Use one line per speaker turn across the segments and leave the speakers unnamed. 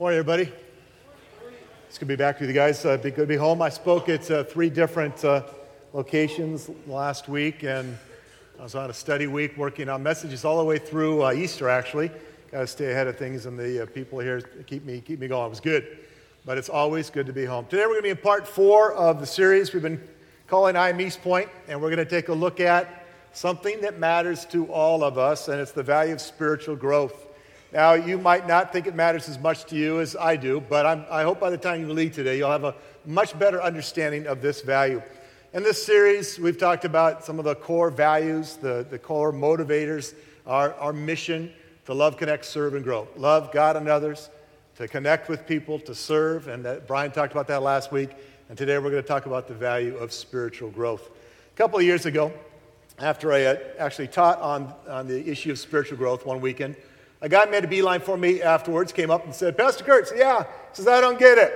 Morning, everybody. It's good to be back with you guys. Uh, be good to be home. I spoke at uh, three different uh, locations last week, and I was on a study week working on messages all the way through uh, Easter. Actually, got to stay ahead of things, and the uh, people here keep me keep me going. It was good, but it's always good to be home. Today we're going to be in part four of the series we've been calling "I Am East Point," and we're going to take a look at something that matters to all of us, and it's the value of spiritual growth. Now, you might not think it matters as much to you as I do, but I'm, i hope by the time you leave today, you'll have a much better understanding of this value. In this series, we've talked about some of the core values, the, the core motivators, our, our mission to love, connect, serve, and grow. Love God and others, to connect with people, to serve. And that, Brian talked about that last week. And today we're going to talk about the value of spiritual growth. A couple of years ago, after I actually taught on, on the issue of spiritual growth one weekend, a guy made a beeline for me afterwards, came up and said, Pastor Kurtz, yeah. He says, I don't get it.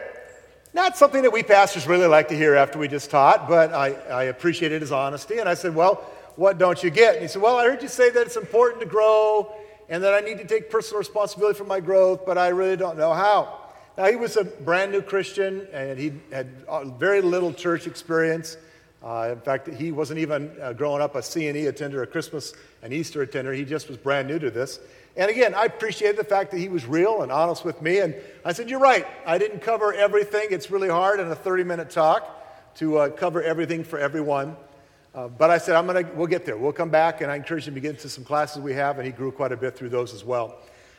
Not something that we pastors really like to hear after we just taught, but I, I appreciated his honesty. And I said, Well, what don't you get? And he said, Well, I heard you say that it's important to grow and that I need to take personal responsibility for my growth, but I really don't know how. Now, he was a brand new Christian and he had very little church experience. Uh, in fact, he wasn't even uh, growing up a C&E attender, a Christmas and Easter attender. He just was brand new to this. And again, I appreciated the fact that he was real and honest with me. And I said, You're right. I didn't cover everything. It's really hard in a 30 minute talk to uh, cover everything for everyone. Uh, but I said, I'm gonna, we'll get there. We'll come back. And I encouraged him to get into some classes we have. And he grew quite a bit through those as well.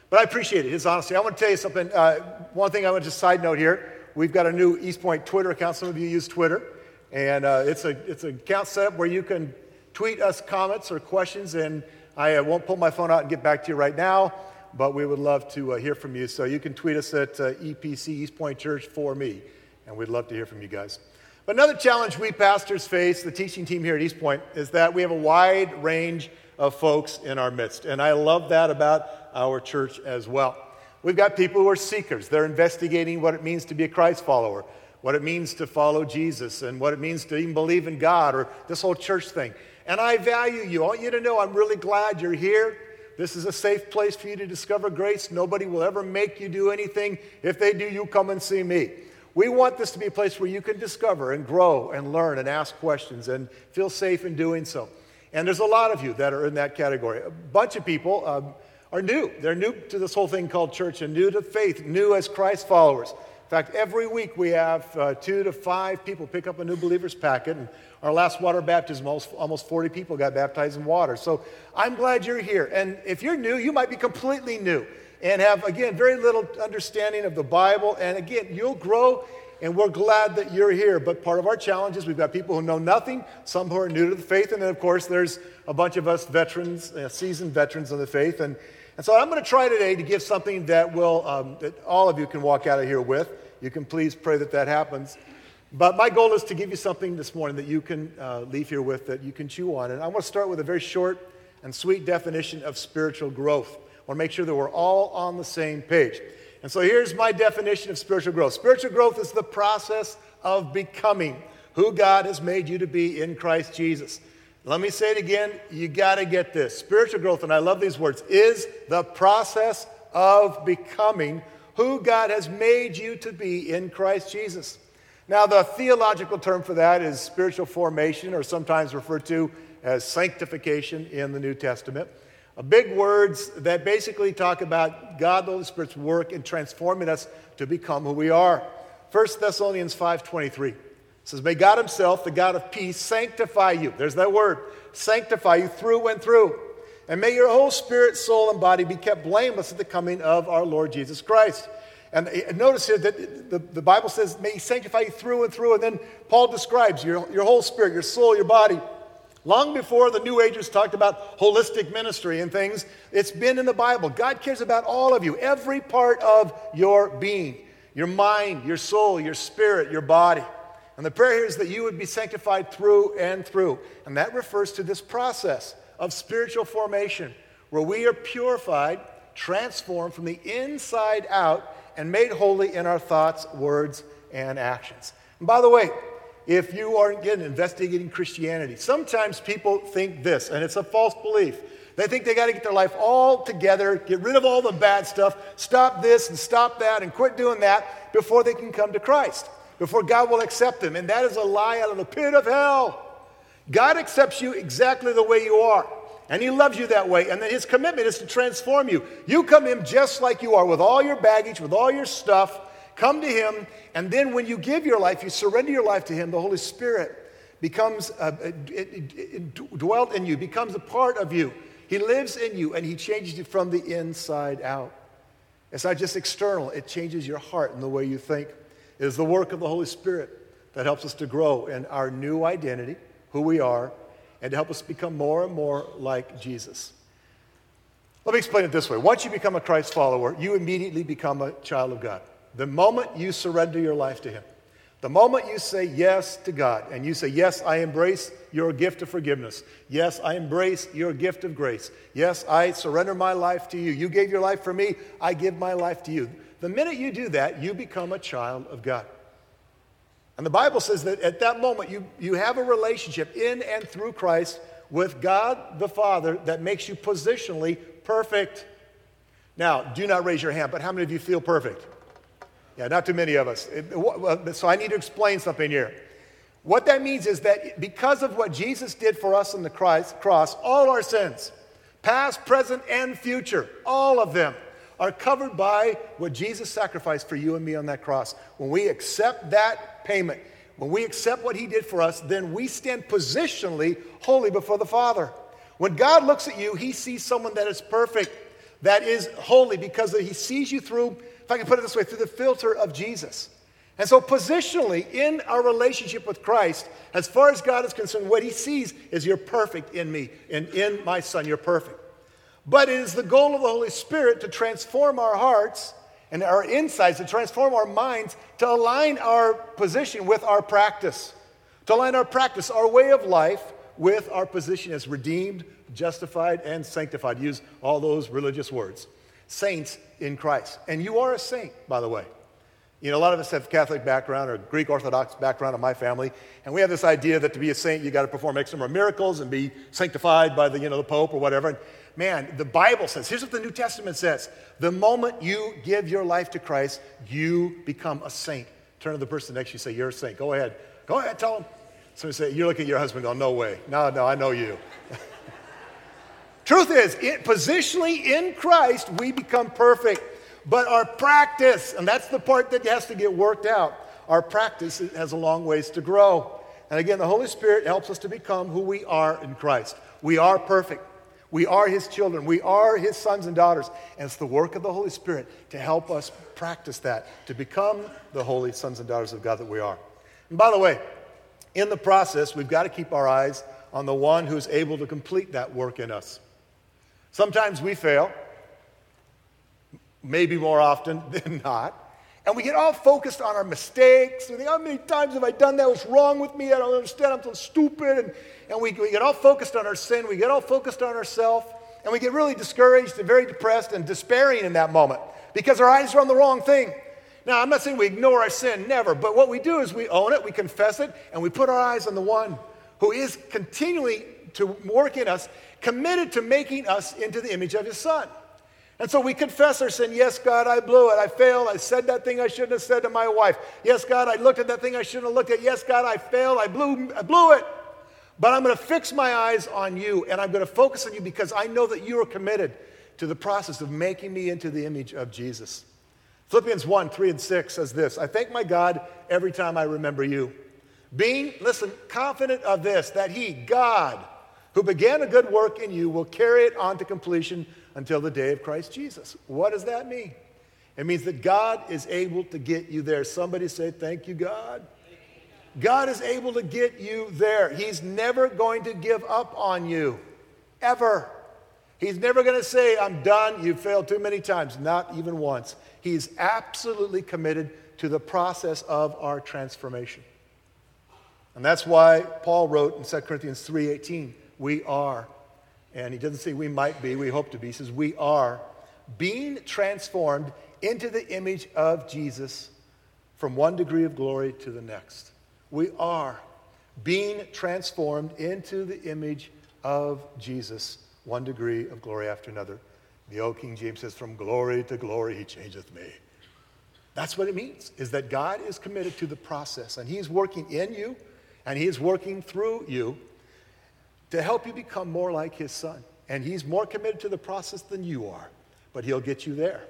But I appreciate it, his honesty. I want to tell you something. Uh, one thing I want to just side note here. We've got a new East Point Twitter account. Some of you use Twitter. And uh, it's, a, it's an account set up where you can tweet us comments or questions. And I uh, won't pull my phone out and get back to you right now, but we would love to uh, hear from you. So you can tweet us at uh, EPC East Point Church for me, and we'd love to hear from you guys. But another challenge we pastors face, the teaching team here at East Point, is that we have a wide range of folks in our midst. And I love that about our church as well. We've got people who are seekers. They're investigating what it means to be a Christ follower, what it means to follow Jesus, and what it means to even believe in God or this whole church thing. And I value you. I want you to know I'm really glad you're here. This is a safe place for you to discover grace. Nobody will ever make you do anything. If they do, you come and see me. We want this to be a place where you can discover and grow and learn and ask questions and feel safe in doing so. And there's a lot of you that are in that category. A bunch of people um, are new. They're new to this whole thing called church and new to faith, new as Christ followers. In fact, every week we have uh, two to five people pick up a new believers packet. And our last water baptism, almost, almost 40 people got baptized in water. So I'm glad you're here. And if you're new, you might be completely new and have, again, very little understanding of the Bible. And again, you'll grow, and we're glad that you're here. But part of our challenge is we've got people who know nothing, some who are new to the faith, and then, of course, there's a bunch of us veterans, uh, seasoned veterans of the faith. And, and so I'm going to try today to give something that will, um, that all of you can walk out of here with. You can please pray that that happens. But my goal is to give you something this morning that you can uh, leave here with, that you can chew on. And I want to start with a very short and sweet definition of spiritual growth. I want to make sure that we're all on the same page. And so here's my definition of spiritual growth spiritual growth is the process of becoming who God has made you to be in Christ Jesus. Let me say it again. You got to get this. Spiritual growth, and I love these words, is the process of becoming who God has made you to be in Christ Jesus. Now, the theological term for that is spiritual formation, or sometimes referred to as sanctification in the New Testament. A big words that basically talk about God the Holy Spirit's work in transforming us to become who we are. 1 Thessalonians 5:23 says, May God Himself, the God of peace, sanctify you. There's that word, sanctify you through and through. And may your whole spirit, soul, and body be kept blameless at the coming of our Lord Jesus Christ. And eh, notice here that the, the Bible says, may he sanctify you through and through. And then Paul describes your, your whole spirit, your soul, your body. Long before the New Agers talked about holistic ministry and things, it's been in the Bible. God cares about all of you, every part of your being your mind, your soul, your spirit, your body. And the prayer here is that you would be sanctified through and through. And that refers to this process of spiritual formation where we are purified, transformed from the inside out and made holy in our thoughts, words, and actions. And by the way, if you are again investigating Christianity, sometimes people think this, and it's a false belief, They think they got to get their life all together, get rid of all the bad stuff, stop this and stop that, and quit doing that before they can come to Christ, before God will accept them. And that is a lie out of the pit of hell. God accepts you exactly the way you are. And he loves you that way. And then his commitment is to transform you. You come him just like you are, with all your baggage, with all your stuff. Come to him. And then when you give your life, you surrender your life to him, the Holy Spirit becomes uh, it, it, it dwelt in you, becomes a part of you. He lives in you and he changes you from the inside out. It's not just external, it changes your heart and the way you think. It is the work of the Holy Spirit that helps us to grow in our new identity, who we are, and to help us become more and more like Jesus. Let me explain it this way. Once you become a Christ follower, you immediately become a child of God. The moment you surrender your life to Him, the moment you say yes to God and you say, Yes, I embrace your gift of forgiveness. Yes, I embrace your gift of grace. Yes, I surrender my life to you. You gave your life for me, I give my life to you. The minute you do that, you become a child of God. And the Bible says that at that moment, you, you have a relationship in and through Christ with God the Father that makes you positionally perfect. Now, do not raise your hand, but how many of you feel perfect? Yeah, not too many of us. So I need to explain something here. What that means is that because of what Jesus did for us on the cross, all our sins, past, present, and future, all of them, are covered by what Jesus sacrificed for you and me on that cross. When we accept that payment, when we accept what he did for us, then we stand positionally holy before the Father. When God looks at you, he sees someone that is perfect, that is holy, because he sees you through if I can put it this way, through the filter of Jesus. And so, positionally, in our relationship with Christ, as far as God is concerned, what he sees is you're perfect in me, and in my son, you're perfect. But it is the goal of the Holy Spirit to transform our hearts and our insights, to transform our minds, to align our position with our practice, to align our practice, our way of life, with our position as redeemed, justified, and sanctified. Use all those religious words saints in Christ. And you are a saint, by the way. You know, a lot of us have Catholic background or Greek Orthodox background in my family, and we have this idea that to be a saint, you got to perform X number of miracles and be sanctified by the, you know, the Pope or whatever. And man, the Bible says, here's what the New Testament says the moment you give your life to Christ, you become a saint. Turn to the person next to you say, You're a saint. Go ahead. Go ahead, tell them. Somebody say, You're looking at your husband going, No way. No, no, I know you. Truth is, it, positionally in Christ, we become perfect. But our practice, and that's the part that has to get worked out, our practice has a long ways to grow. And again, the Holy Spirit helps us to become who we are in Christ. We are perfect. We are His children. We are His sons and daughters. And it's the work of the Holy Spirit to help us practice that, to become the holy sons and daughters of God that we are. And by the way, in the process, we've got to keep our eyes on the one who's able to complete that work in us. Sometimes we fail, maybe more often than not. And we get all focused on our mistakes. Think, how many times have I done that? What's wrong with me? I don't understand. I'm so stupid. And, and we, we get all focused on our sin. We get all focused on ourselves. And we get really discouraged and very depressed and despairing in that moment because our eyes are on the wrong thing. Now, I'm not saying we ignore our sin, never. But what we do is we own it, we confess it, and we put our eyes on the one who is continually to work in us committed to making us into the image of his son. And so we confess our sin. Yes, God, I blew it. I failed. I said that thing I shouldn't have said to my wife. Yes, God, I looked at that thing I shouldn't have looked at. Yes, God, I failed. I blew, I blew it. But I'm going to fix my eyes on you and I'm going to focus on you because I know that you are committed to the process of making me into the image of Jesus. Philippians 1 3 and 6 says this I thank my God every time I remember you. Being, listen, confident of this, that He, God, who began a good work in you will carry it on to completion until the day of Christ Jesus. What does that mean? It means that God is able to get you there. Somebody say, Thank you, God. God is able to get you there. He's never going to give up on you, ever. He's never going to say, I'm done. You've failed too many times. Not even once. He's absolutely committed to the process of our transformation. And that's why Paul wrote in 2 Corinthians 3:18, we are. And he doesn't say we might be, we hope to be. He says we are being transformed into the image of Jesus from one degree of glory to the next. We are being transformed into the image of Jesus one degree of glory after another. The old King James says, From glory to glory, he changeth me. That's what it means, is that God is committed to the process, and He's working in you, and He is working through you to help you become more like His Son. And He's more committed to the process than you are, but He'll get you there.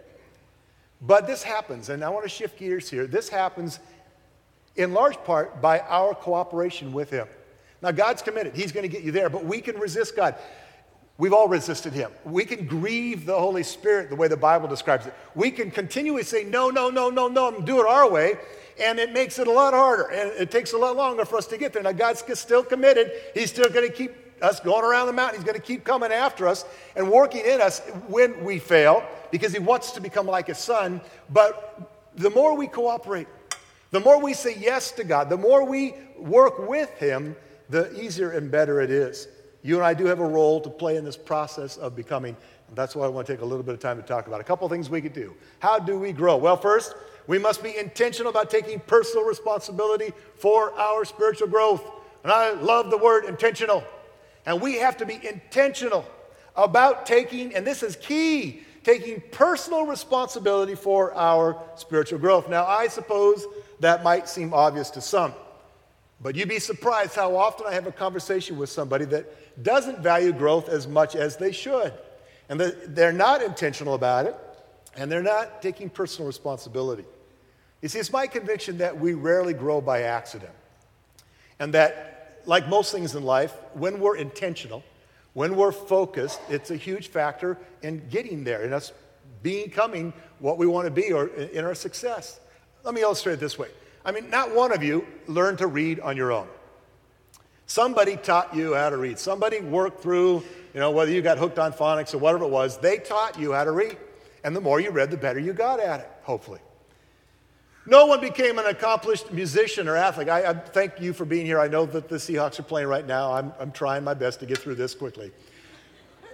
But this happens, and I want to shift gears here. This happens in large part by our cooperation with Him. Now, God's committed, He's going to get you there, but we can resist God. We've all resisted him. We can grieve the Holy Spirit the way the Bible describes it. We can continually say, no, no, no, no, no, and do it our way. And it makes it a lot harder. And it takes a lot longer for us to get there. Now, God's still committed. He's still going to keep us going around the mountain. He's going to keep coming after us and working in us when we fail because He wants to become like His Son. But the more we cooperate, the more we say yes to God, the more we work with Him, the easier and better it is. You and I do have a role to play in this process of becoming. And that's why I want to take a little bit of time to talk about. A couple things we could do. How do we grow? Well, first, we must be intentional about taking personal responsibility for our spiritual growth. And I love the word intentional. And we have to be intentional about taking, and this is key, taking personal responsibility for our spiritual growth. Now, I suppose that might seem obvious to some, but you'd be surprised how often I have a conversation with somebody that doesn't value growth as much as they should. And they're not intentional about it, and they're not taking personal responsibility. You see, it's my conviction that we rarely grow by accident. And that, like most things in life, when we're intentional, when we're focused, it's a huge factor in getting there, in us becoming what we want to be or in our success. Let me illustrate it this way. I mean, not one of you learned to read on your own. Somebody taught you how to read. Somebody worked through, you know, whether you got hooked on phonics or whatever it was, they taught you how to read. And the more you read, the better you got at it, hopefully. No one became an accomplished musician or athlete. I, I thank you for being here. I know that the Seahawks are playing right now. I'm, I'm trying my best to get through this quickly.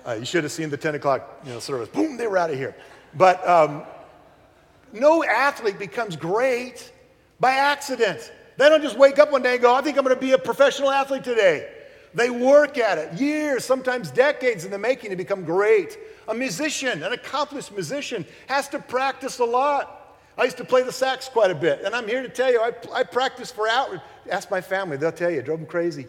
Uh, you should have seen the 10 o'clock you know, service. Boom, they were out of here. But um, no athlete becomes great by accident. They don't just wake up one day and go, I think I'm going to be a professional athlete today. They work at it years, sometimes decades in the making to become great. A musician, an accomplished musician, has to practice a lot. I used to play the sax quite a bit, and I'm here to tell you, I, I practiced for hours. Ask my family, they'll tell you, it drove them crazy.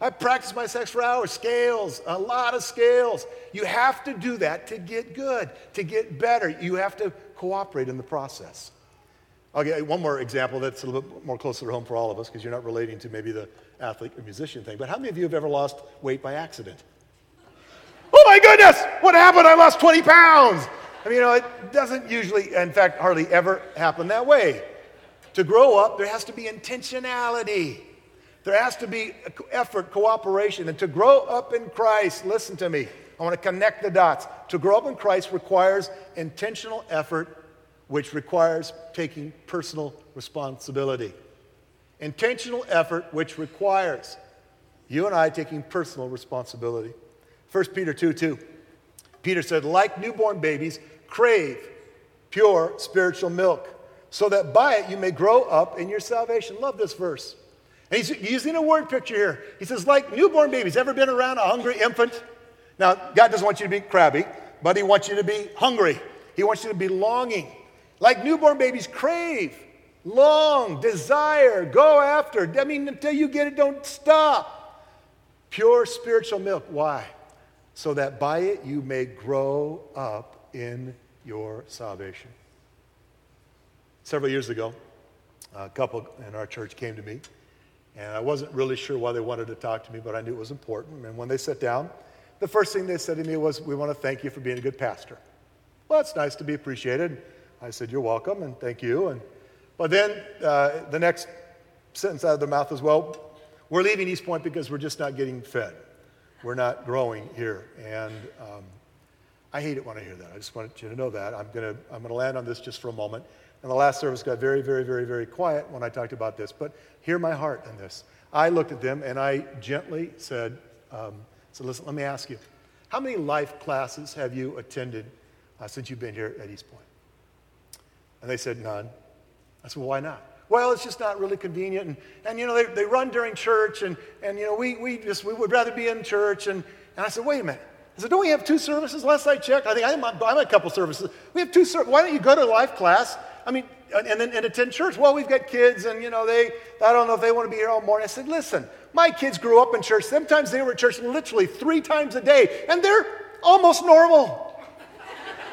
I practiced my sax for hours, scales, a lot of scales. You have to do that to get good, to get better. You have to cooperate in the process. Get one more example that's a little bit more closer to home for all of us because you're not relating to maybe the athlete or musician thing. But how many of you have ever lost weight by accident? Oh my goodness, what happened? I lost 20 pounds. I mean, you know, it doesn't usually, in fact, hardly ever happen that way. To grow up, there has to be intentionality. There has to be effort, cooperation. And to grow up in Christ, listen to me, I want to connect the dots. To grow up in Christ requires intentional effort which requires taking personal responsibility. Intentional effort, which requires you and I taking personal responsibility. 1 Peter 2 2. Peter said, like newborn babies, crave pure spiritual milk, so that by it you may grow up in your salvation. Love this verse. And he's using a word picture here. He says, like newborn babies. Ever been around a hungry infant? Now, God doesn't want you to be crabby, but He wants you to be hungry. He wants you to be longing. Like newborn babies crave, long, desire, go after. I mean, until you get it, don't stop. Pure spiritual milk. Why? So that by it you may grow up in your salvation. Several years ago, a couple in our church came to me, and I wasn't really sure why they wanted to talk to me, but I knew it was important. And when they sat down, the first thing they said to me was, We want to thank you for being a good pastor. Well, it's nice to be appreciated. I said, You're welcome and thank you. And, but then uh, the next sentence out of their mouth was, Well, we're leaving East Point because we're just not getting fed. We're not growing here. And um, I hate it when I hear that. I just want you to know that. I'm going to I'm to land on this just for a moment. And the last service got very, very, very, very quiet when I talked about this. But hear my heart in this. I looked at them and I gently said, um, so listen, let me ask you, how many life classes have you attended uh, since you've been here at East Point? And they said, None. I said, Well, why not? Well, it's just not really convenient. And, and you know, they, they run during church, and, and you know, we, we just we would rather be in church. And, and I said, Wait a minute. I said, don't we have two services? Last I checked, I think I'm, I'm a couple services. We have two services. Why don't you go to life class? I mean, and then and attend church. Well, we've got kids, and you know, they I don't know if they want to be here all morning. I said, listen, my kids grew up in church. Sometimes they were at church literally three times a day, and they're almost normal.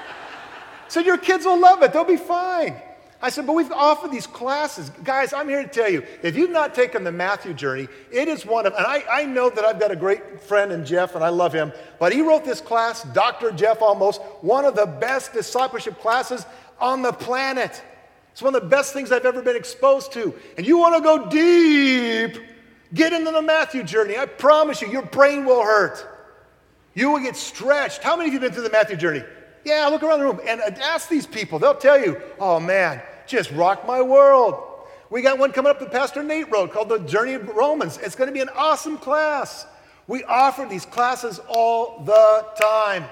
so your kids will love it. They'll be fine. I said, but we've offered these classes. Guys, I'm here to tell you, if you've not taken the Matthew journey, it is one of, and I, I know that I've got a great friend in Jeff, and I love him, but he wrote this class, Dr. Jeff almost, one of the best discipleship classes on the planet. It's one of the best things I've ever been exposed to. And you want to go deep, get into the Matthew journey. I promise you, your brain will hurt. You will get stretched. How many of you have been through the Matthew journey? Yeah, look around the room and ask these people. They'll tell you, oh man, just rocked my world. We got one coming up that Pastor Nate wrote called The Journey of Romans. It's going to be an awesome class. We offer these classes all the time.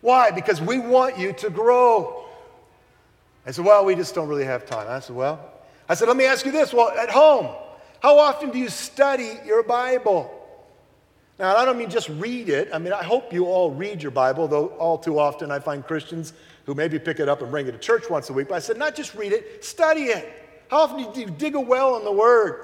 Why? Because we want you to grow. I said, Well, we just don't really have time. I said, Well, I said, Let me ask you this. Well, at home, how often do you study your Bible? Now, I don't mean just read it. I mean, I hope you all read your Bible, though all too often I find Christians who maybe pick it up and bring it to church once a week. But I said, not just read it, study it. How often do you dig a well in the Word?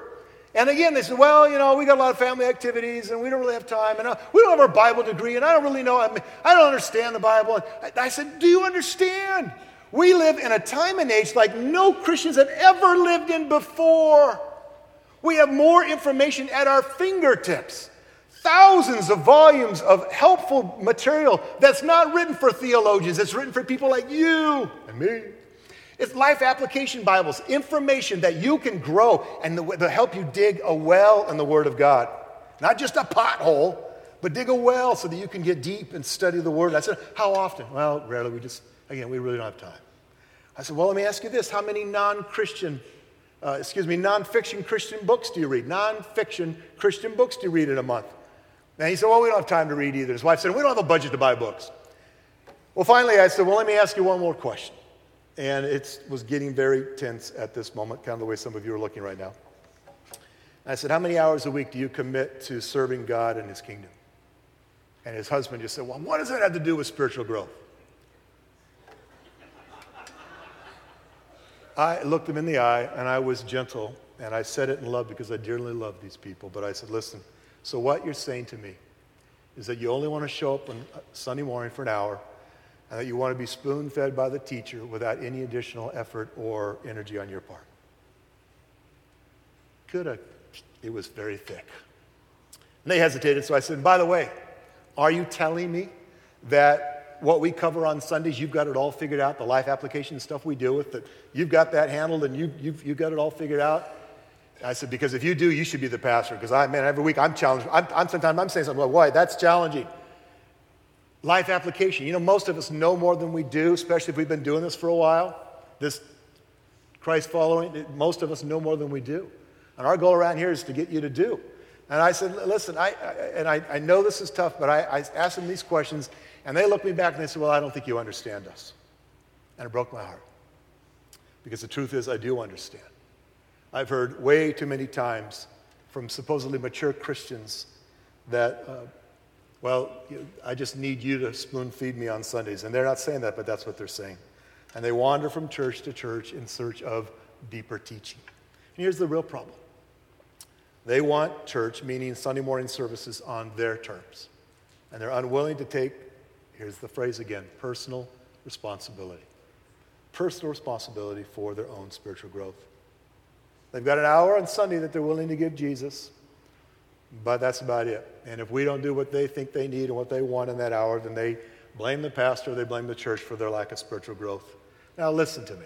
And again, they said, well, you know, we got a lot of family activities and we don't really have time. And uh, we don't have our Bible degree and I don't really know. I, mean, I don't understand the Bible. I said, do you understand? We live in a time and age like no Christians have ever lived in before. We have more information at our fingertips thousands of volumes of helpful material that's not written for theologians, it's written for people like you and me. It's life application Bibles, information that you can grow and to help you dig a well in the Word of God. Not just a pothole, but dig a well so that you can get deep and study the Word. I said, How often? Well, rarely. We just, again, we really don't have time. I said, Well, let me ask you this how many non Christian, uh, excuse me, non fiction Christian books do you read? Non fiction Christian books do you read in a month? And he said, Well, we don't have time to read either. His wife said, We don't have a budget to buy books. Well, finally, I said, Well, let me ask you one more question. And it was getting very tense at this moment, kind of the way some of you are looking right now. I said, How many hours a week do you commit to serving God and His kingdom? And his husband just said, Well, what does that have to do with spiritual growth? I looked him in the eye and I was gentle and I said it in love because I dearly love these people. But I said, Listen, so, what you're saying to me is that you only want to show up on Sunday morning for an hour and that you want to be spoon fed by the teacher without any additional effort or energy on your part. Could have, it was very thick. And they hesitated, so I said, By the way, are you telling me that what we cover on Sundays, you've got it all figured out, the life application stuff we deal with, that you've got that handled and you, you've, you've got it all figured out? I said, because if you do, you should be the pastor. Because I, man, every week I'm challenged. I'm, I'm sometimes I'm saying something, well, why? That's challenging. Life application. You know, most of us know more than we do, especially if we've been doing this for a while. This Christ following, most of us know more than we do. And our goal around here is to get you to do. And I said, listen, I, I and I, I, know this is tough, but I, I asked them these questions, and they looked me back and they said, well, I don't think you understand us. And it broke my heart. Because the truth is, I do understand. I've heard way too many times from supposedly mature Christians that, uh, well, I just need you to spoon feed me on Sundays. And they're not saying that, but that's what they're saying. And they wander from church to church in search of deeper teaching. And here's the real problem they want church, meaning Sunday morning services, on their terms. And they're unwilling to take, here's the phrase again, personal responsibility. Personal responsibility for their own spiritual growth. They've got an hour on Sunday that they're willing to give Jesus, but that's about it. And if we don't do what they think they need and what they want in that hour, then they blame the pastor, they blame the church for their lack of spiritual growth. Now, listen to me.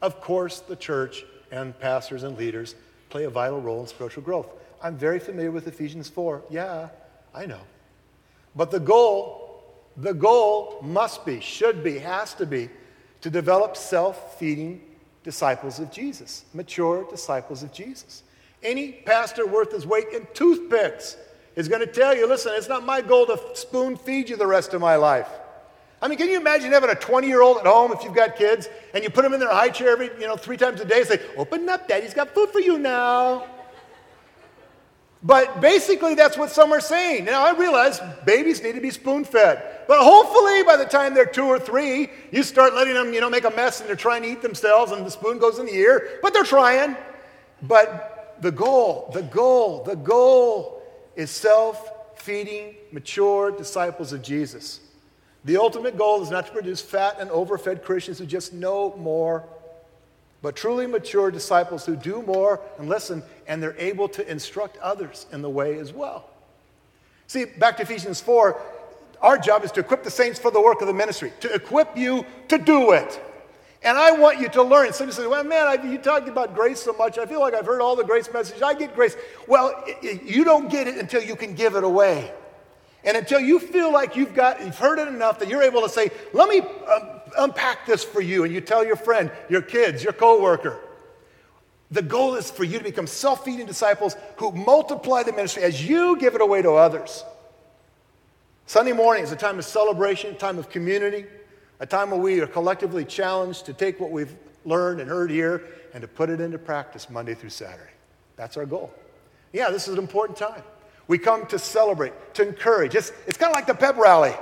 Of course, the church and pastors and leaders play a vital role in spiritual growth. I'm very familiar with Ephesians 4. Yeah, I know. But the goal, the goal must be, should be, has to be to develop self feeding disciples of Jesus, mature disciples of Jesus. Any pastor worth his weight in toothpicks is going to tell you listen, it's not my goal to spoon feed you the rest of my life. I mean, can you imagine having a 20 year old at home if you've got kids and you put them in their high chair every, you know, three times a day and say, open up, daddy's got food for you now. But basically, that's what some are saying. Now, I realize babies need to be spoon fed. But hopefully, by the time they're two or three, you start letting them, you know, make a mess and they're trying to eat themselves and the spoon goes in the ear. But they're trying. But the goal, the goal, the goal is self feeding, mature disciples of Jesus. The ultimate goal is not to produce fat and overfed Christians who just know more but truly mature disciples who do more and listen, and they're able to instruct others in the way as well. See, back to Ephesians 4, our job is to equip the saints for the work of the ministry, to equip you to do it. And I want you to learn. Somebody says, Well, man, I, you talked about grace so much. I feel like I've heard all the grace messages. I get grace. Well, it, it, you don't get it until you can give it away. And until you feel like you've got, you've heard it enough that you're able to say, Let me um, unpack this for you and you tell your friend, your kids, your coworker. The goal is for you to become self feeding disciples who multiply the ministry as you give it away to others. Sunday morning is a time of celebration, a time of community, a time where we are collectively challenged to take what we've learned and heard here and to put it into practice Monday through Saturday. That's our goal. Yeah, this is an important time. We come to celebrate, to encourage. It's, it's kind of like the pep rally.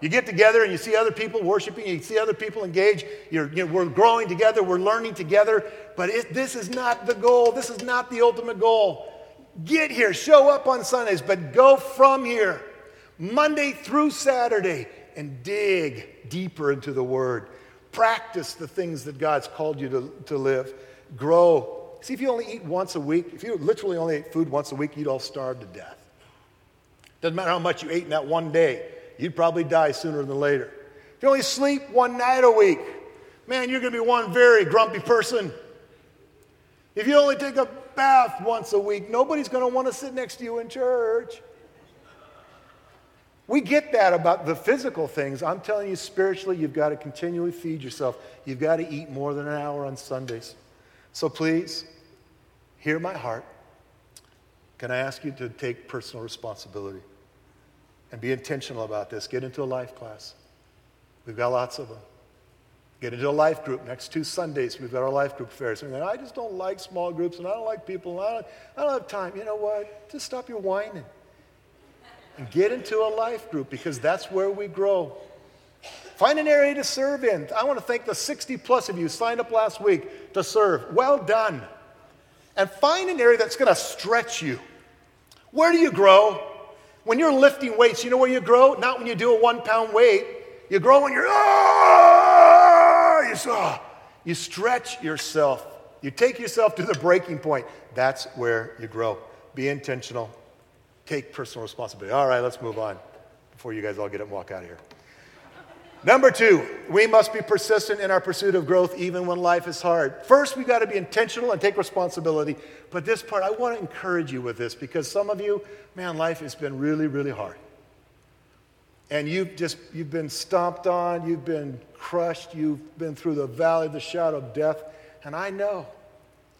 You get together and you see other people worshiping, you see other people engage. You're, you know, we're growing together, we're learning together, but it, this is not the goal. This is not the ultimate goal. Get here, show up on Sundays, but go from here, Monday through Saturday, and dig deeper into the Word. Practice the things that God's called you to, to live. Grow. See, if you only eat once a week, if you literally only ate food once a week, you'd all starve to death. Doesn't matter how much you ate in that one day you'd probably die sooner than later. If you only sleep one night a week, man, you're going to be one very grumpy person. If you only take a bath once a week, nobody's going to want to sit next to you in church. We get that about the physical things. I'm telling you, spiritually, you've got to continually feed yourself. You've got to eat more than an hour on Sundays. So please, hear my heart. Can I ask you to take personal responsibility? and be intentional about this. Get into a life class. We've got lots of them. Get into a life group. Next two Sundays, we've got our life group fairs. And I just don't like small groups and I don't like people and I don't, I don't have time. You know what? Just stop your whining and get into a life group because that's where we grow. Find an area to serve in. I want to thank the 60 plus of you signed up last week to serve. Well done. And find an area that's going to stretch you. Where do you grow? When you're lifting weights, you know where you grow? Not when you do a one pound weight. You grow when you're, oh, you, oh, you stretch yourself. You take yourself to the breaking point. That's where you grow. Be intentional. Take personal responsibility. All right, let's move on before you guys all get up and walk out of here. Number two, we must be persistent in our pursuit of growth even when life is hard. First, we've got to be intentional and take responsibility. But this part, I want to encourage you with this because some of you, man, life has been really, really hard. And you've just, you've been stomped on, you've been crushed, you've been through the valley of the shadow of death. And I know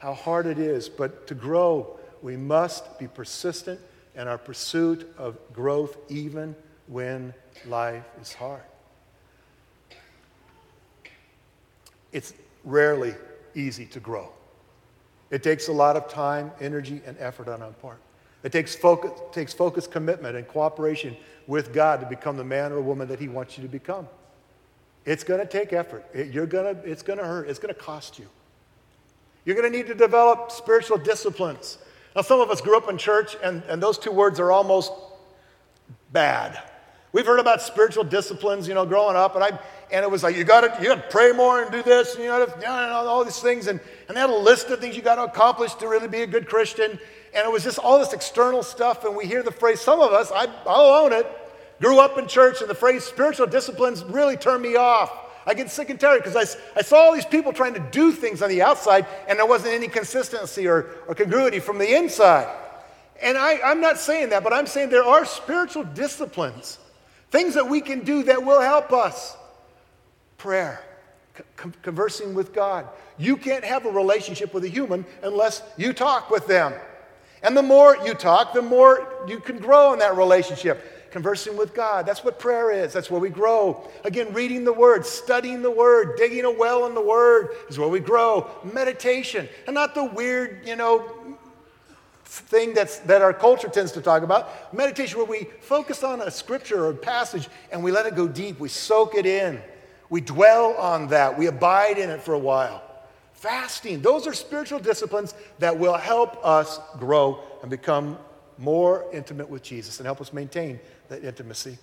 how hard it is, but to grow, we must be persistent in our pursuit of growth even when life is hard. It's rarely easy to grow. It takes a lot of time, energy, and effort on our part. It takes focus, takes focus, commitment, and cooperation with God to become the man or woman that He wants you to become. It's going to take effort. It, you're gonna, it's going to hurt. It's going to cost you. You're going to need to develop spiritual disciplines. Now, some of us grew up in church, and, and those two words are almost bad. We've heard about spiritual disciplines, you know, growing up, and I and it was like you got to you got to pray more and do this, and you know, all these things, and and they had a list of things you got to accomplish to really be a good Christian, and it was just all this external stuff. And we hear the phrase. Some of us, I, I'll own it, grew up in church, and the phrase spiritual disciplines really turned me off. I get sick and tired because I, I saw all these people trying to do things on the outside, and there wasn't any consistency or, or congruity from the inside. And I, I'm not saying that, but I'm saying there are spiritual disciplines, things that we can do that will help us prayer, conversing with God. You can't have a relationship with a human unless you talk with them. And the more you talk, the more you can grow in that relationship. Conversing with God. That's what prayer is. That's where we grow. Again, reading the Word, studying the Word, digging a well in the Word is where we grow. Meditation. And not the weird, you know, thing that's, that our culture tends to talk about. Meditation, where we focus on a scripture or a passage and we let it go deep, we soak it in, we dwell on that, we abide in it for a while. Fasting, those are spiritual disciplines that will help us grow and become more intimate with Jesus and help us maintain that intimacy.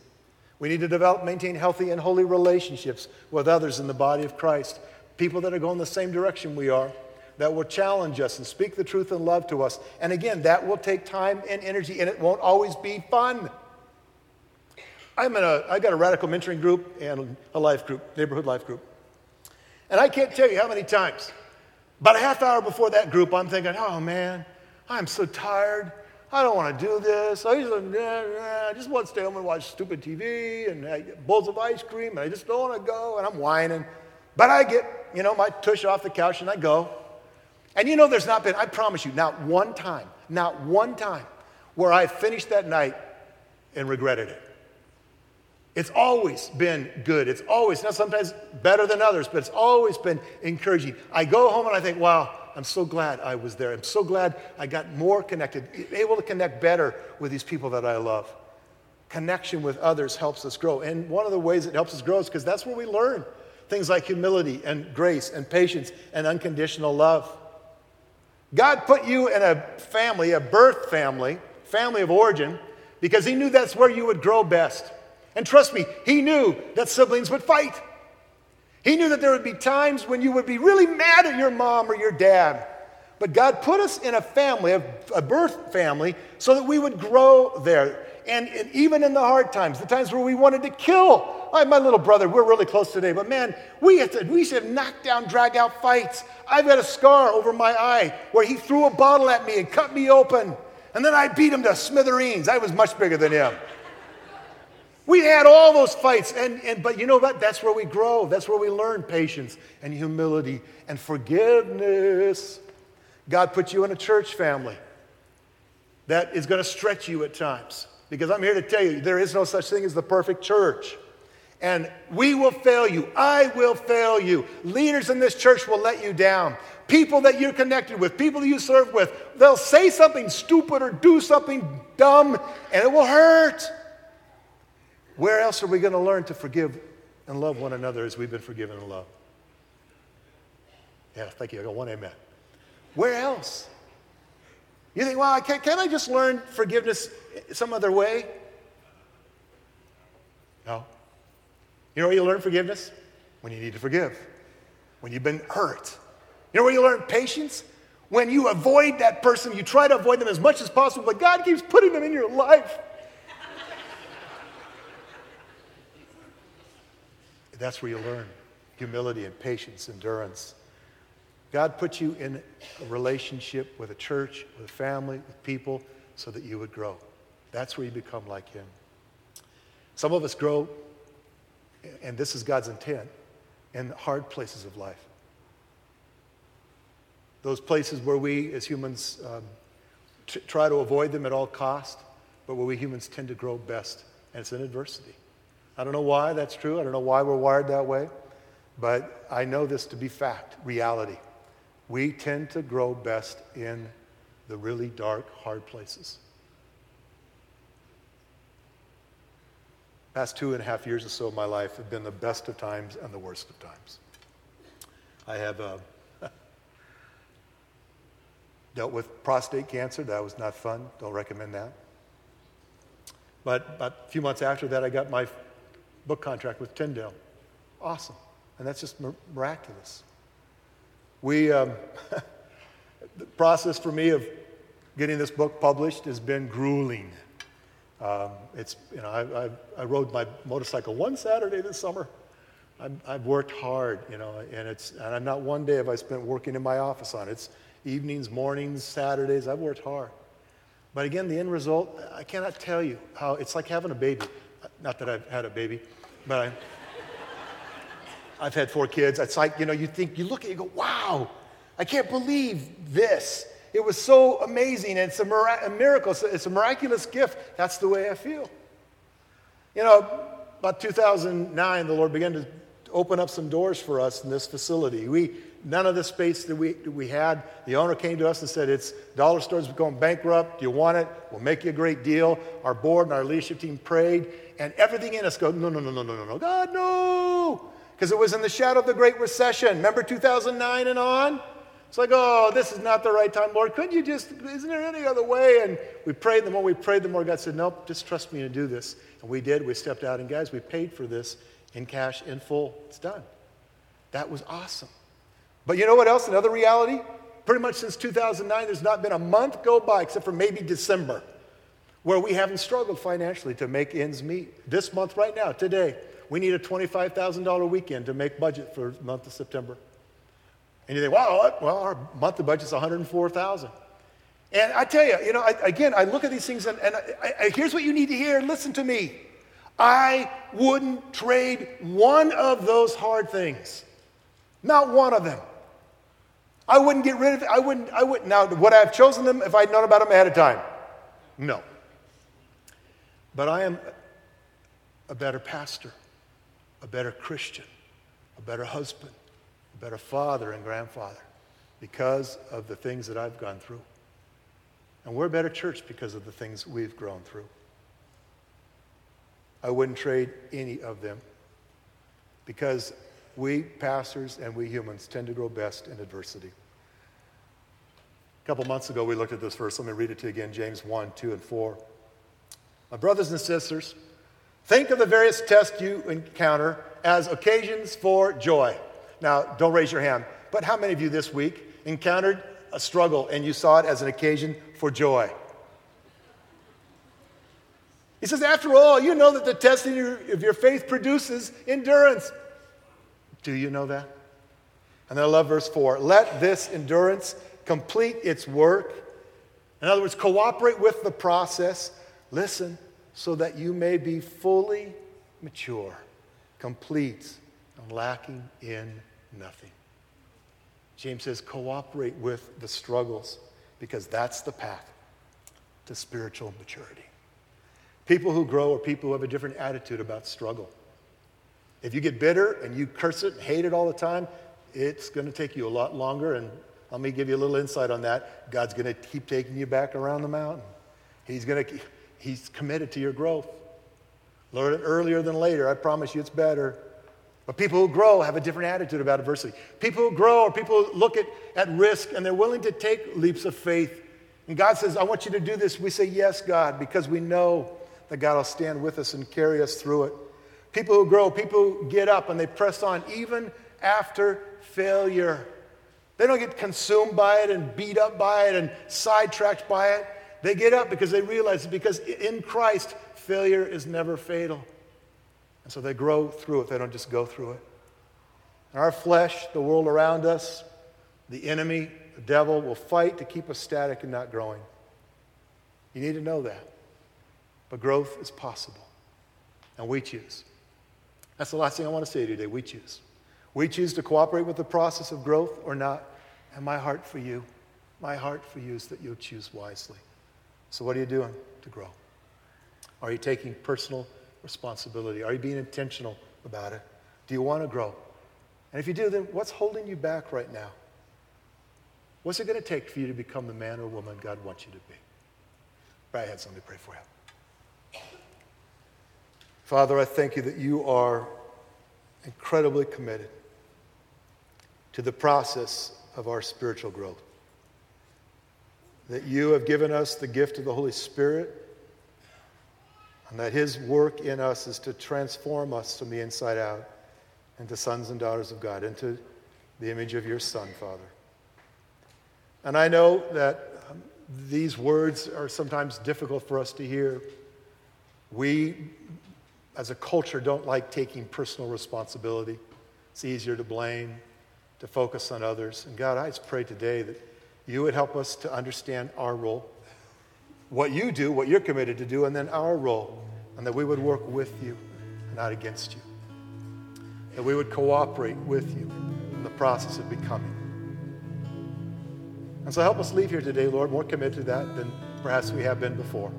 We need to develop, maintain healthy and holy relationships with others in the body of Christ, people that are going the same direction we are that will challenge us and speak the truth and love to us. And again, that will take time and energy, and it won't always be fun. I'm in a, I've got a radical mentoring group and a life group, neighborhood life group. And I can't tell you how many times, about a half hour before that group, I'm thinking, oh man, I'm so tired. I don't want to do this. I just, just want to stay home and watch stupid TV and bowls of ice cream, and I just don't want to go, and I'm whining. But I get, you know, my tush off the couch and I go. And you know, there's not been, I promise you, not one time, not one time where I finished that night and regretted it. It's always been good. It's always, now sometimes better than others, but it's always been encouraging. I go home and I think, wow, I'm so glad I was there. I'm so glad I got more connected, able to connect better with these people that I love. Connection with others helps us grow. And one of the ways it helps us grow is because that's where we learn things like humility and grace and patience and unconditional love. God put you in a family, a birth family, family of origin, because He knew that's where you would grow best. And trust me, He knew that siblings would fight. He knew that there would be times when you would be really mad at your mom or your dad. But God put us in a family, a birth family, so that we would grow there. And, and even in the hard times, the times where we wanted to kill I, my little brother, we're really close today, but man, we, have to, we to have knockdown, drag out fights. I've got a scar over my eye where he threw a bottle at me and cut me open. And then I beat him to smithereens. I was much bigger than him. We had all those fights, and, and, but you know what? That's where we grow. That's where we learn patience and humility and forgiveness. God put you in a church family that is going to stretch you at times. Because I'm here to tell you, there is no such thing as the perfect church. And we will fail you. I will fail you. Leaders in this church will let you down. People that you're connected with, people you serve with, they'll say something stupid or do something dumb, and it will hurt. Where else are we going to learn to forgive and love one another as we've been forgiven and loved? Yeah, thank you. I got one amen. Where else? You think, well, can't, can't I just learn forgiveness some other way? No. You know where you learn forgiveness? When you need to forgive, when you've been hurt. You know where you learn patience? When you avoid that person, you try to avoid them as much as possible, but God keeps putting them in your life. That's where you learn humility and patience, endurance. God put you in a relationship with a church, with a family, with people, so that you would grow. That's where you become like Him. Some of us grow and this is God's intent, in hard places of life. Those places where we as humans um, t- try to avoid them at all cost, but where we humans tend to grow best, and it's in adversity. I don't know why that's true. I don't know why we're wired that way, but I know this to be fact, reality. We tend to grow best in the really dark, hard places. past two and a half years or so of my life have been the best of times and the worst of times. I have uh, dealt with prostate cancer. That was not fun. Don't recommend that. But a few months after that, I got my book contract with Tyndale. Awesome. And that's just miraculous. We, um, the process for me of getting this book published has been grueling. Um, it's, you know, I, I, I, rode my motorcycle one Saturday this summer. i have worked hard, you know, and it's, and I'm not one day have I spent working in my office on it. It's evenings, mornings, Saturdays. I've worked hard. But again, the end result, I cannot tell you how it's like having a baby. Not that I've had a baby, but I, I've had four kids. It's like, you know, you think, you look at it, you go, wow, I can't believe this. It was so amazing. And it's a, a miracle. It's a miraculous gift. That's the way I feel. You know, about 2009, the Lord began to open up some doors for us in this facility. We none of the space that we, that we had. The owner came to us and said, It's dollar stores going bankrupt. Do you want it? We'll make you a great deal. Our board and our leadership team prayed, and everything in us go, No, no, no, no, no, no, no. God, no. Because it was in the shadow of the Great Recession. Remember 2009 and on? It's like, oh, this is not the right time, Lord. Couldn't you just, isn't there any other way? And we prayed. The more we prayed, the more God said, nope, just trust me to do this. And we did. We stepped out. And guys, we paid for this in cash, in full. It's done. That was awesome. But you know what else? Another reality? Pretty much since 2009, there's not been a month go by, except for maybe December, where we haven't struggled financially to make ends meet. This month, right now, today, we need a $25,000 weekend to make budget for the month of September. And you think, wow, well, our monthly budget's 104,000. And I tell you, you know, I, again, I look at these things and, and I, I, here's what you need to hear. Listen to me. I wouldn't trade one of those hard things. Not one of them. I wouldn't get rid of it. I wouldn't, I wouldn't. Now, would I have chosen them if I'd known about them ahead of time? No. But I am a better pastor, a better Christian, a better husband, a better father and grandfather because of the things that I've gone through. And we're a better church because of the things we've grown through. I wouldn't trade any of them because we pastors and we humans tend to grow best in adversity. A couple months ago, we looked at this verse. Let me read it to you again James 1, 2, and 4. My brothers and sisters, think of the various tests you encounter as occasions for joy. Now, don't raise your hand, but how many of you this week encountered a struggle and you saw it as an occasion for joy? He says, after all, you know that the testing of your faith produces endurance. Do you know that? And then I love verse 4 let this endurance complete its work. In other words, cooperate with the process. Listen, so that you may be fully mature, complete, and lacking in nothing. James says, cooperate with the struggles because that's the path to spiritual maturity. People who grow are people who have a different attitude about struggle. If you get bitter and you curse it and hate it all the time, it's going to take you a lot longer. And let me give you a little insight on that. God's going to keep taking you back around the mountain. He's going to, he's committed to your growth. Learn it earlier than later. I promise you it's better. But people who grow have a different attitude about adversity. People who grow are people who look at, at risk and they're willing to take leaps of faith. And God says, I want you to do this. We say, Yes, God, because we know that God will stand with us and carry us through it. People who grow, people who get up and they press on even after failure. They don't get consumed by it and beat up by it and sidetracked by it. They get up because they realize because in Christ, failure is never fatal. And so they grow through it, they don't just go through it. Our flesh, the world around us, the enemy, the devil will fight to keep us static and not growing. You need to know that. But growth is possible. And we choose. That's the last thing I want to say today. We choose. We choose to cooperate with the process of growth or not. And my heart for you, my heart for you is that you'll choose wisely. So, what are you doing to grow? Are you taking personal responsibility? Are you being intentional about it? Do you want to grow? And if you do, then what's holding you back right now? What's it going to take for you to become the man or woman God wants you to be? Right ahead, somebody pray for you. Father, I thank you that you are incredibly committed to the process of our spiritual growth. That you have given us the gift of the Holy Spirit and that His work in us is to transform us from the inside out into sons and daughters of God, into the image of your Son, Father. And I know that um, these words are sometimes difficult for us to hear. We, as a culture, don't like taking personal responsibility. It's easier to blame, to focus on others. And God, I just pray today that you would help us to understand our role what you do, what you're committed to do, and then our role, and that we would work with you not against you. That we would cooperate with you in the process of becoming. And so help us leave here today, Lord, more committed to that than perhaps we have been before.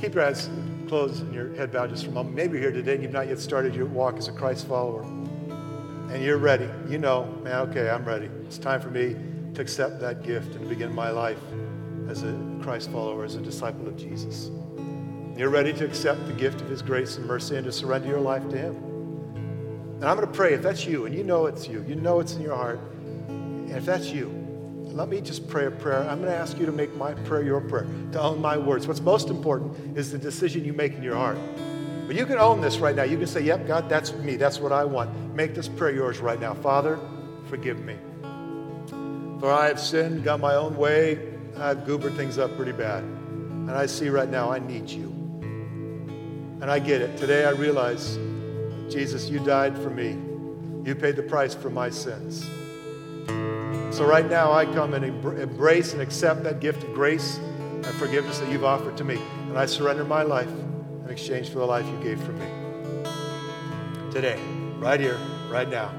Keep your eyes closed and your head bowed just for a moment. Maybe you're here today and you've not yet started your walk as a Christ follower. And you're ready, you know, man, okay, I'm ready. It's time for me to accept that gift and begin my life as a Christ follower, as a disciple of Jesus. You're ready to accept the gift of His grace and mercy and to surrender your life to Him. And I'm going to pray if that's you, and you know it's you, you know it's in your heart, and if that's you, let me just pray a prayer. I'm going to ask you to make my prayer your prayer, to own my words. What's most important is the decision you make in your heart. But you can own this right now. You can say, Yep, God, that's me. That's what I want. Make this prayer yours right now. Father, forgive me. For I have sinned, got my own way, I've goobered things up pretty bad. And I see right now I need you. And I get it. Today I realize, Jesus, you died for me. You paid the price for my sins. So right now I come and embrace and accept that gift of grace and forgiveness that you've offered to me. And I surrender my life in exchange for the life you gave for me. Today, right here, right now,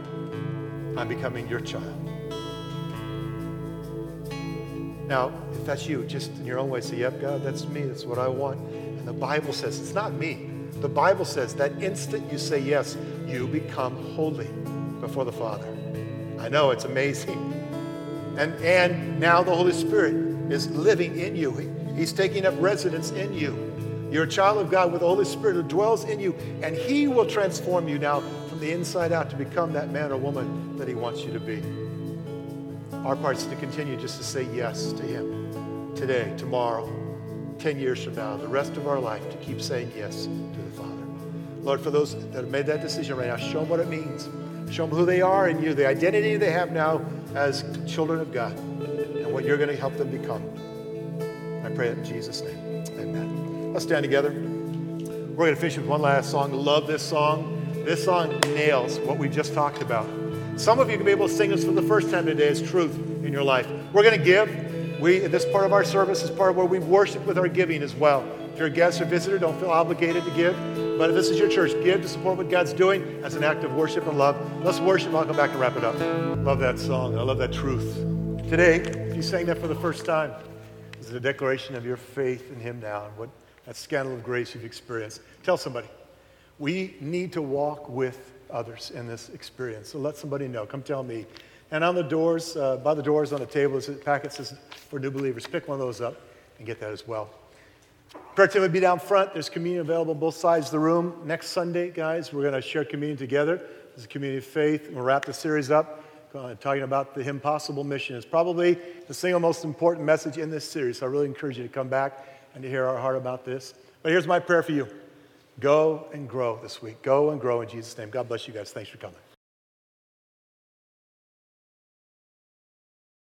I'm becoming your child. Now, if that's you, just in your own way, say, Yep, God, that's me. That's what I want. And the Bible says, it's not me. The Bible says that instant you say yes, you become holy before the Father. I know it's amazing. And, and now the Holy Spirit is living in you. He, he's taking up residence in you. You're a child of God with the Holy Spirit who dwells in you, and He will transform you now the inside out to become that man or woman that He wants you to be. Our part is to continue just to say yes to Him today, tomorrow, 10 years from now, the rest of our life, to keep saying yes to the Father. Lord, for those that have made that decision right now, show them what it means. Show them who they are in you, the identity they have now as children of God, and what you're going to help them become. I pray it in Jesus' name. Amen. Let's stand together. We're going to finish with one last song. Love this song. This song nails what we just talked about. Some of you can be able to sing this for the first time today as truth in your life. We're going to give. We, this part of our service is part of where we worship with our giving as well. If you're a guest or visitor, don't feel obligated to give. But if this is your church, give to support what God's doing as an act of worship and love. Let's worship. I'll come back and wrap it up. Love that song. I love that truth. Today, if you sang that for the first time, this is a declaration of your faith in Him now and what that scandal of grace you've experienced. Tell somebody. We need to walk with others in this experience. So let somebody know. Come tell me. And on the doors, uh, by the doors on the table, is a packet says for new believers. Pick one of those up and get that as well. Prayer team will be down front. There's communion available on both sides of the room. Next Sunday, guys, we're going to share communion together. This is a community of faith. We'll wrap the series up uh, talking about the impossible mission. It's probably the single most important message in this series. So I really encourage you to come back and to hear our heart about this. But here's my prayer for you. Go and grow this week. Go and grow in Jesus' name. God bless you guys. Thanks for coming.